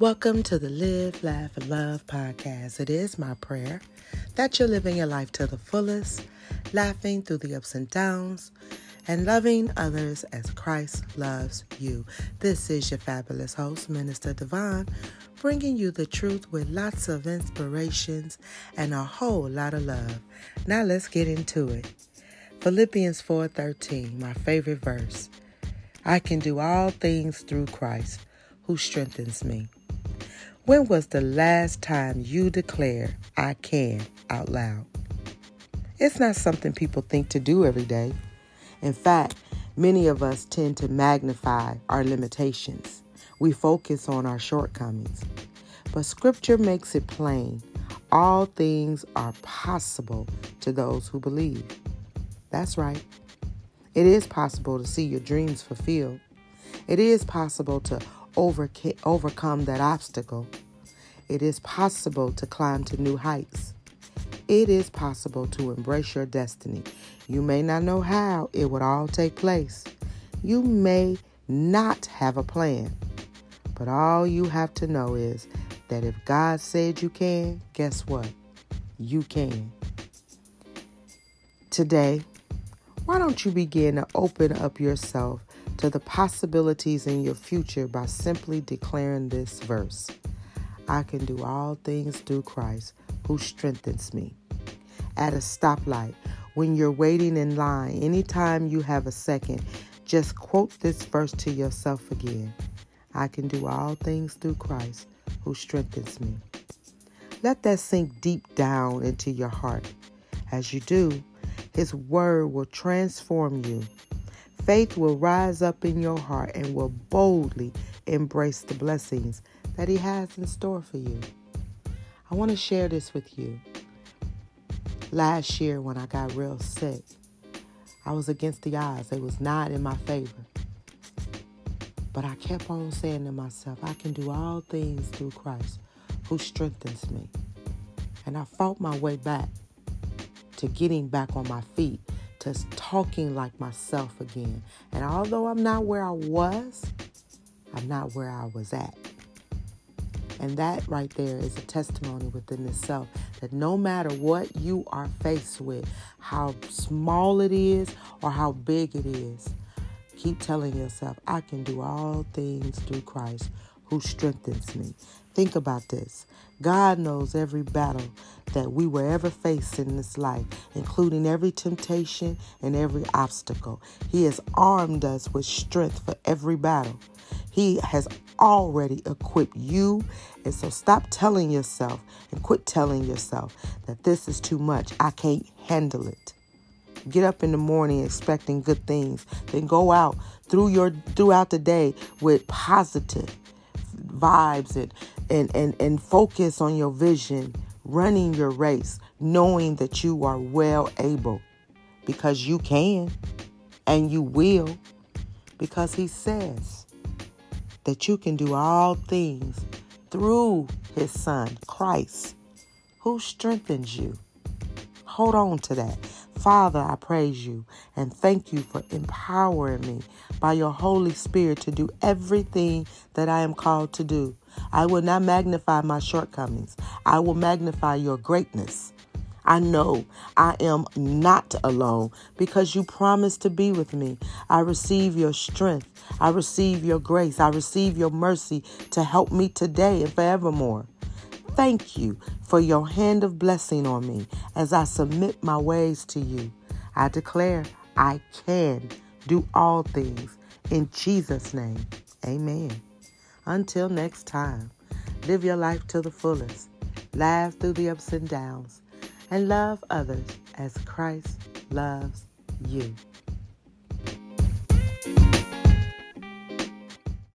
Welcome to the Live, Laugh, and Love podcast. It is my prayer that you're living your life to the fullest, laughing through the ups and downs, and loving others as Christ loves you. This is your fabulous host, Minister Devon, bringing you the truth with lots of inspirations and a whole lot of love. Now let's get into it. Philippians 4:13, my favorite verse. I can do all things through Christ who strengthens me. When was the last time you declared, I can, out loud? It's not something people think to do every day. In fact, many of us tend to magnify our limitations. We focus on our shortcomings. But Scripture makes it plain all things are possible to those who believe. That's right. It is possible to see your dreams fulfilled. It is possible to overca- overcome that obstacle. It is possible to climb to new heights. It is possible to embrace your destiny. You may not know how it would all take place. You may not have a plan. But all you have to know is that if God said you can, guess what? You can. Today, why don't you begin to open up yourself to the possibilities in your future by simply declaring this verse I can do all things through Christ who strengthens me. At a stoplight, when you're waiting in line, anytime you have a second, just quote this verse to yourself again I can do all things through Christ who strengthens me. Let that sink deep down into your heart. As you do, His Word will transform you Faith will rise up in your heart and will boldly embrace the blessings that He has in store for you. I want to share this with you. Last year, when I got real sick, I was against the odds. It was not in my favor. But I kept on saying to myself, I can do all things through Christ who strengthens me. And I fought my way back to getting back on my feet to talking like myself again. And although I'm not where I was, I'm not where I was at. And that right there is a testimony within itself that no matter what you are faced with, how small it is or how big it is, keep telling yourself, I can do all things through Christ who strengthens me. Think about this. God knows every battle that we will ever face in this life, including every temptation and every obstacle. He has armed us with strength for every battle. He has already equipped you. And so stop telling yourself and quit telling yourself that this is too much. I can't handle it. Get up in the morning expecting good things. Then go out through your throughout the day with positive vibes and and, and, and focus on your vision, running your race, knowing that you are well able because you can and you will because he says that you can do all things through his son, Christ, who strengthens you. Hold on to that. Father, I praise you and thank you for empowering me by your Holy Spirit to do everything that I am called to do. I will not magnify my shortcomings. I will magnify your greatness. I know I am not alone because you promised to be with me. I receive your strength. I receive your grace. I receive your mercy to help me today and forevermore. Thank you for your hand of blessing on me as I submit my ways to you. I declare I can do all things in Jesus' name. Amen. Until next time, live your life to the fullest, laugh through the ups and downs, and love others as Christ loves you.